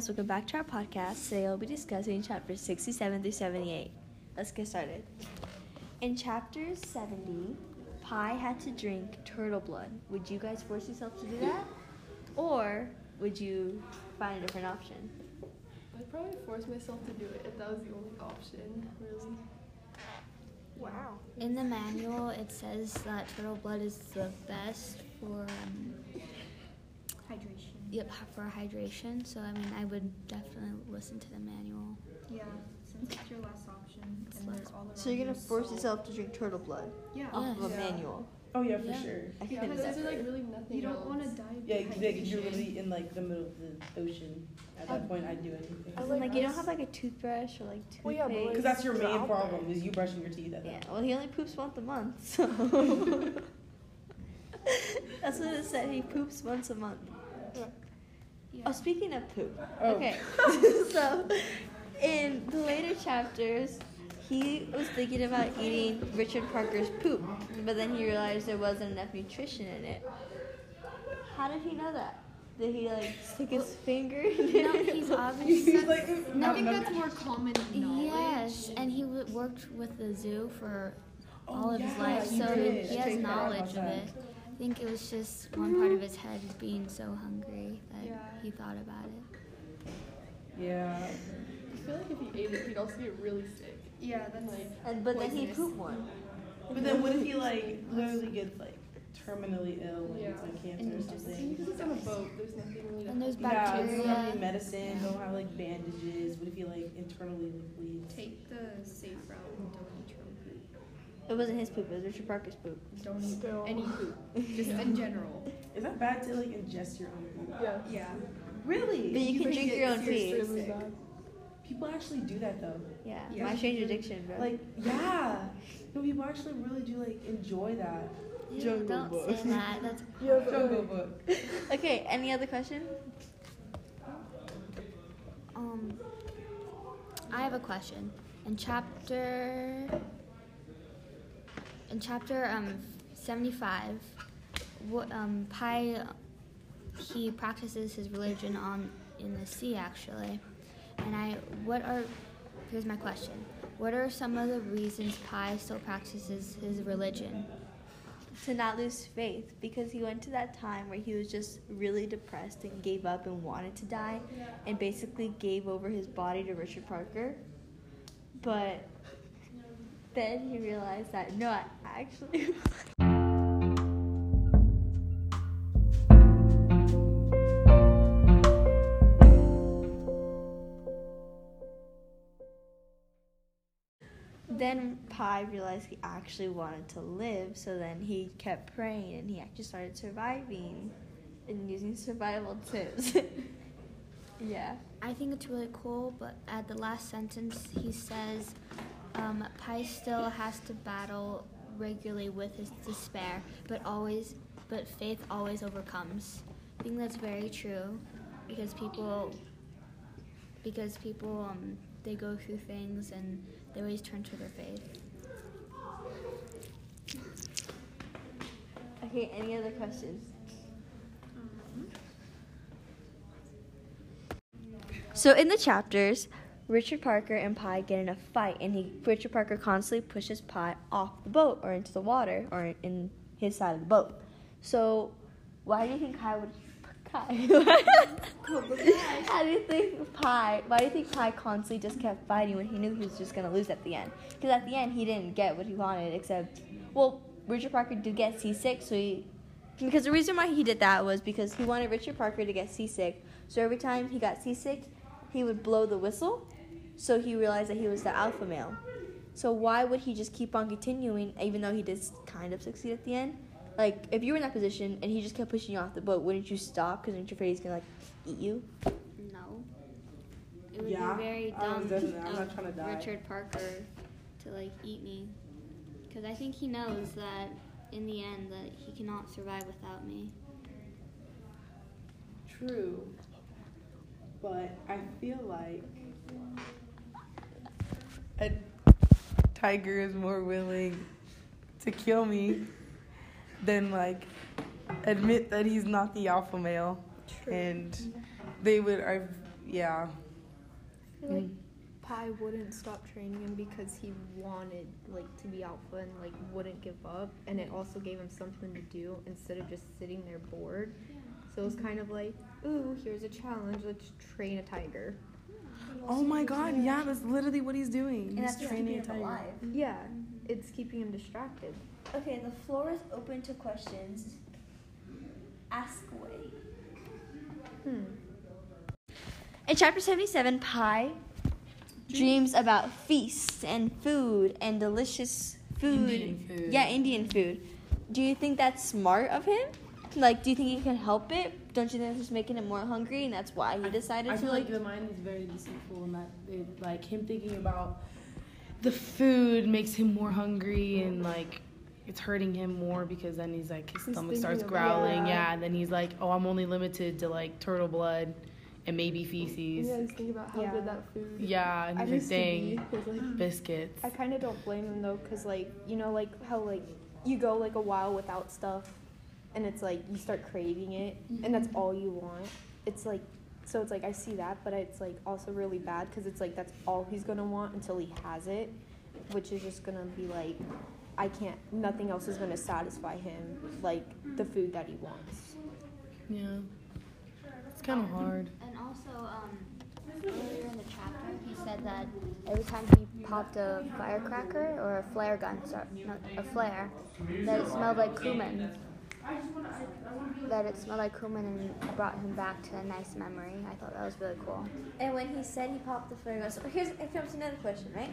guys, welcome back to our podcast. Today we'll be discussing chapters 67 through 78. Let's get started. In chapter 70, Pi had to drink turtle blood. Would you guys force yourself to do that? Or would you find a different option? I'd probably force myself to do it if that was the only option, really. Wow. In the manual, it says that turtle blood is the best for um, Hydration. Yep for hydration. So I mean, I would definitely listen to the manual. Yeah, since it's your last option and they're all around So you're gonna you, force so- yourself to drink turtle blood Yeah. off of a Yeah. manual. Oh yeah, for Yeah. sure. I Yeah, because do there's like really nothing You don't want to die of Yeah, exactly. You're dehydration. really in like the middle of the ocean. At that um, point, I'd do anything. As in, like you don't have like a toothbrush or like toothpaste. Well, yeah, but, like- Because that's your main out problem is you brushing your teeth at Yeah, that. well, he only poops once a month, so. That's what it said. He poops once a month. Yeah. Oh, speaking of poop. Oh. Okay, so in the later chapters, he was thinking about eating Richard Parker's poop, but then he realized there wasn't enough nutrition in it. How did he know that? Did he like stick his finger? in No, it? he's obviously. He's like, I think that's more common knowledge. Yes, and he w- worked with the zoo for all Oh, of his life, he so did. he has knowledge of it. I think it was just one part of his head is being so hungry that Yeah. he thought about it. yeah. I feel like if he ate it, he'd also get really sick. Yeah, that's Like, and but then he poisonous. pooped one. But then what if he like literally gets like terminally ill and Yeah. it's like cancer And or something? Because he's on a boat, there's nothing really to And there's help Yeah, you. doesn't have any medicine, don't have like bandages. What if he like internally like bleeds? take the safe route and don't eat your own poop. It wasn't his poop. It was Richard Parker's poop. Don't eat Still. any poop, just in general. Is that bad to like ingest your own food? Yeah. Yeah. Really? But you can drink your own pee. seriously sick. People actually do that though. Yeah, Yeah. my strange addiction, bro. Like, yeah. No, people actually really do like enjoy that. Ew, Jungle don't Book. say that. That's Yeah, Jungle like, Book. okay, any other question? Um, I have a question. In chapter, in chapter um seventy five, what um Pi, he practices his religion on in the sea actually, and I what are here's my question. What are some of the reasons Pi still practices his religion? To not lose faith because he went to that time where he was just really depressed and gave up and wanted to die and basically gave over his body to Richard Parker. But then he realized that no, I actually. then Pi realized he actually wanted to live, so then he kept praying and he actually started surviving and using survival tips. yeah. I think it's really cool, but at the last sentence, he says um, Pi still has to battle regularly with his despair, but always, but faith always overcomes. I think that's very true, because people, because people, um, they go through things and they always turn to their faith. Okay, any other questions? So in the chapters, Richard Parker and Pi get in a fight, and he Richard Parker constantly pushes Pi off the boat or into the water or in his side of the boat. So why do you think Kai would Kai? How do you think Pi? Why do you think Pi constantly just kept fighting when he knew he was just gonna lose at the end? Because at the end he didn't get what he wanted, except well, Richard Parker did get seasick, so he because the reason why he did that was because he wanted Richard Parker to get seasick. So every time he got seasick, he would blow the whistle. So he realized that he was the alpha male. So why would he just keep on continuing, even though he did kind of succeed at the end? Like, if you were in that position and he just kept pushing you off the boat, wouldn't you stop? Because you're afraid he's gonna like eat you. No. It would Yeah, be very I was dumb I'm of not trying to die. Richard Parker to like eat me, because I think he knows that in the end that he cannot survive without me. True. But I feel like a tiger is more willing to kill me than like admit that he's not the alpha male. True. And they would, I, yeah. I feel like Pi wouldn't stop training him because he wanted like to be alpha and like wouldn't give up, and it also gave him something to do instead of just sitting there bored. So it was kind of like, ooh, here's a challenge. Let's train a tiger. Oh my god, yeah, that's literally what he's doing. And he's that's just training keeping a him tiger. alive. Yeah, it's keeping him distracted. Okay, the floor is open to questions. Ask away. Hmm. In chapter 77, Pi dreams about feasts and food and delicious food. Indian food. Yeah, Indian food. Do you think that's smart of him? Like, do you think he can help it? Don't you think it's just making him more hungry and that's why he decided I to feel like like the mind is very deceitful and that it, like him thinking about the food makes him more hungry mm-hmm. and like it's hurting him more because then he's like his He's stomach starts growling, Yeah. yeah. and then he's like, oh, I'm only limited to like turtle blood and maybe feces. Yeah, just think about how Yeah. good that food. Yeah, and I he's like, used to be, dang, 'cause, like, biscuits. I kind of don't blame him though, cause like you know, like how like you go like a while without stuff, and it's like you start craving it, and that's all you want. It's like, so it's like I see that, but it's like also really bad, cause it's like that's all he's gonna want until he has it, which is just gonna be like, I can't. Nothing else is gonna satisfy him like the food that he wants. Yeah, it's kind of hard. And also, um, earlier in the chapter, he said that every time he popped a firecracker or a flare gun, sorry, not a flare, that it smelled like cumin. That it smelled like cumin and brought him back to a nice memory. I thought that was really cool. And when he said he popped the flare gun, so here's here comes to another question, right?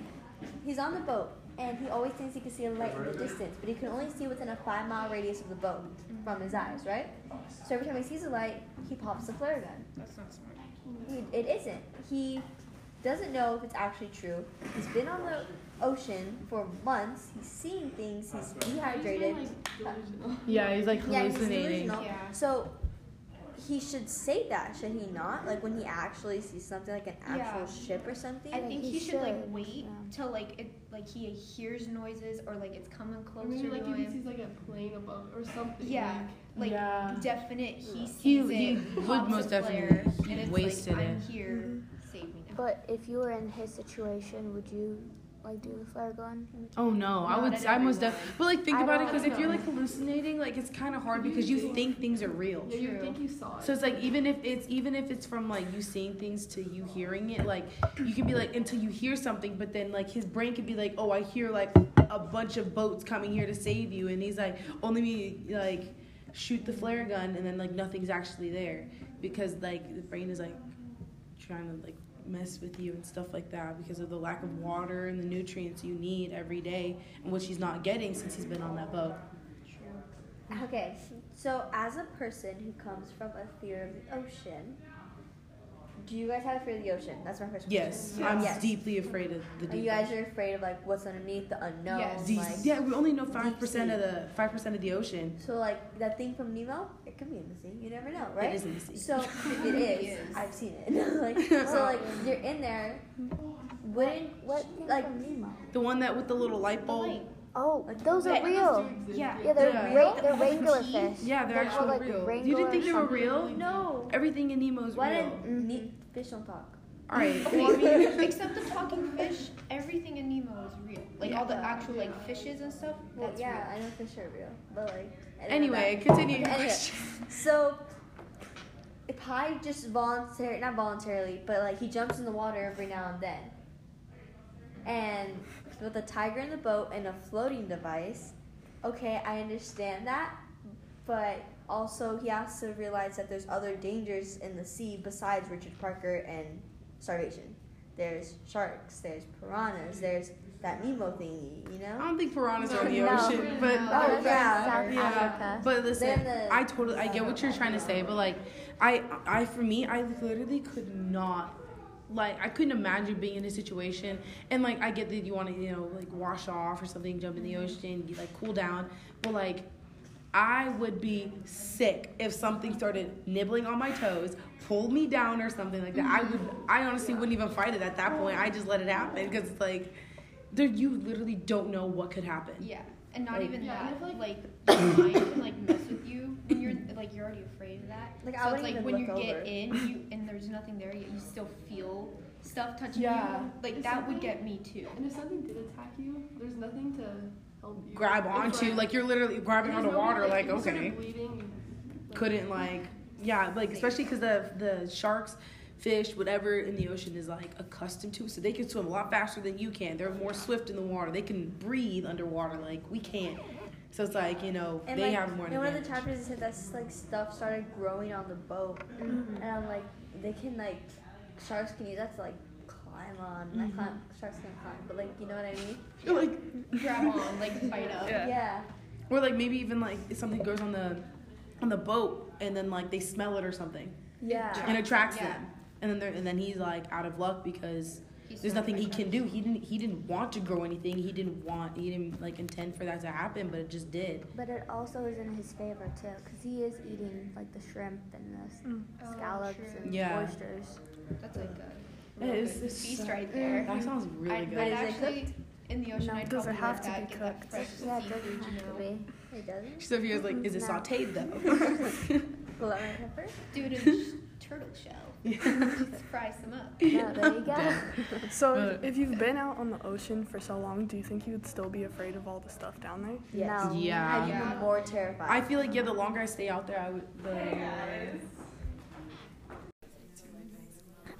He's on the boat, and he always thinks he can see a light in the distance, but he can only see within a five mile radius of the boat from his eyes, right? So every time he sees a light, he pops the flare gun. That's not smart. He, it isn't. He doesn't know if it's actually true. He's been on the ocean for months. He's seeing things. He's dehydrated. Yeah, he's like Yeah, he's hallucinating. delusional. Yeah. So he should say that, should he not? Like when he actually sees something like an actual Yeah. ship or something. I think he he, should, like wait yeah. till like it like he hears noises or like it's coming Or closer maybe like to if he him. sees like a plane above or something. Yeah, like Yeah. definite. He sees He- it. he would pops most a definitely- flare, he and it's wasted like, I'm it. here. Mm-hmm. Save me now. But if you were in his situation, would you like do the flare gun? Oh no, I would. at I most everyone. definitely. But like, think I about it, because if you're like hallucinating, like it's kind of hard because you think things are real. Yeah, you True. think you saw it. So it's like even if it's even if it's from like you seeing things to you hearing it, like you can be like until you hear something, but then like his brain could be like, oh, I hear like a bunch of boats coming here to save you, and he's like, only me like shoot the flare gun, and then like nothing's actually there because like the brain is like trying to like mess with you and stuff like that because of the lack of water and the nutrients you need every day and what he's not getting since he's been on that boat. Okay, so as a person who comes from a fear of the ocean, do you guys have a fear of the ocean? That's my first Yes, question. I'm Yes. deeply afraid of the Are deep. you guys are afraid of like what's underneath the unknown? Yes. Like, yeah, we only know five percent of the five percent of the ocean. So like that thing from Nemo, it could be in the sea. You never know, right? It is in the sea. So if it is, I've seen it. like so, like you're in there. Wouldn't What like from Nemo? The one that with the little light bulb. Light. Oh, Like, those are that- real. Yeah. Yeah, they're Yeah. ra- they're All regular fish. Yeah, they're They're actually called, like, real. You didn't think they were real? no. Everything in Nemo's Why real. didn't ne- mm-hmm. fish don't talk? All right. Okay, except the talking fish, everything in Nemo is real. Like all the Yeah. actual like fishes and stuff. Well, That's yeah, real. I know fish are real, but like. I don't know Anyway, that. continue your Anyway, question. So, if Pi just voluntarily, not voluntarily, but like he jumps in the water every now and then, and with a tiger in the boat and a floating device, okay, I understand that, but also he has to realize that there's other dangers in the sea besides Richard Parker and starvation. There's sharks, there's piranhas, there's that Nemo thingy, you know? I don't think piranhas are in the No. ocean, but Oh, Oh, that's yeah. South yeah. But listen, the- I totally I get what you're trying to say, but like I I for me I literally could not like I couldn't imagine being in a situation and like I get that you want to you know like wash off or something, jump in the mm-hmm. ocean, you, like cool down, but like I would be sick if something started nibbling on my toes, pulled me down or something like that. I would mm-hmm. I honestly wouldn't even fight it at that point. I just let it happen because it's like there you literally don't know what could happen. Yeah, and not Like- even Yeah, and I that. feel Like, your mind can like mess with you, when you're like you're already already afraid of that. Like, I so it's wouldn't like even when you look get over. in, you and there's nothing there, yet you still feel stuff touching Yeah. you. Like It's that would get me too. And if something did attack you, there's nothing to help you. grab onto like, you're literally grabbing there's onto no way, water like if okay Bleeding, like, couldn't like yeah like especially because the the sharks fish whatever in the ocean is like accustomed to so they can swim a lot faster than you can they're more swift in the water they can breathe underwater like we can't so it's like you know And they like, have more in one of the chapters, it said that like stuff started growing on the boat, mm-hmm. and I'm like, they can like sharks can use that to like climb on. Not mm-hmm. climb, sharks can climb, but like you know what I mean? You're like Grab on, like bite up. Yeah. or like maybe even like if something goes on the on the boat and then like they smell it or something Yeah. and attracts Yeah. them and then they're, and then he's like out of luck because He's there's nothing by he can do. He didn't he didn't want to grow anything. He didn't want he didn't like intend for that to happen, but it just did. But it also is in his favor too, because he is eating like the shrimp and the s- mm. Oh, scallops true. and Yeah. oysters. That's like a It real is- good it's feast so- right there. That sounds really I'd, good. I'd But is it actually in the ocean. No, I'd does it have to that, be get that cooked? Yeah, it doesn't you have know. to be. It doesn't. Sophia's like, is it No. sauteed though? Lemon pepper. Do it in sh- turtle shell. Just fry some up. Yeah, there you go. So But- if you've been out on the ocean for so long, do you think you would still be afraid of all the stuff down there? Yes. No. Yeah. I'd be Yeah. more terrified. I feel like yeah, the longer I stay out there, I would. The,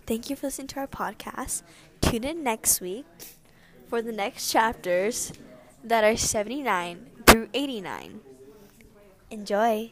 Thank you for listening to our podcast. Tune in next week for the next chapters that are 79 through 89. Enjoy.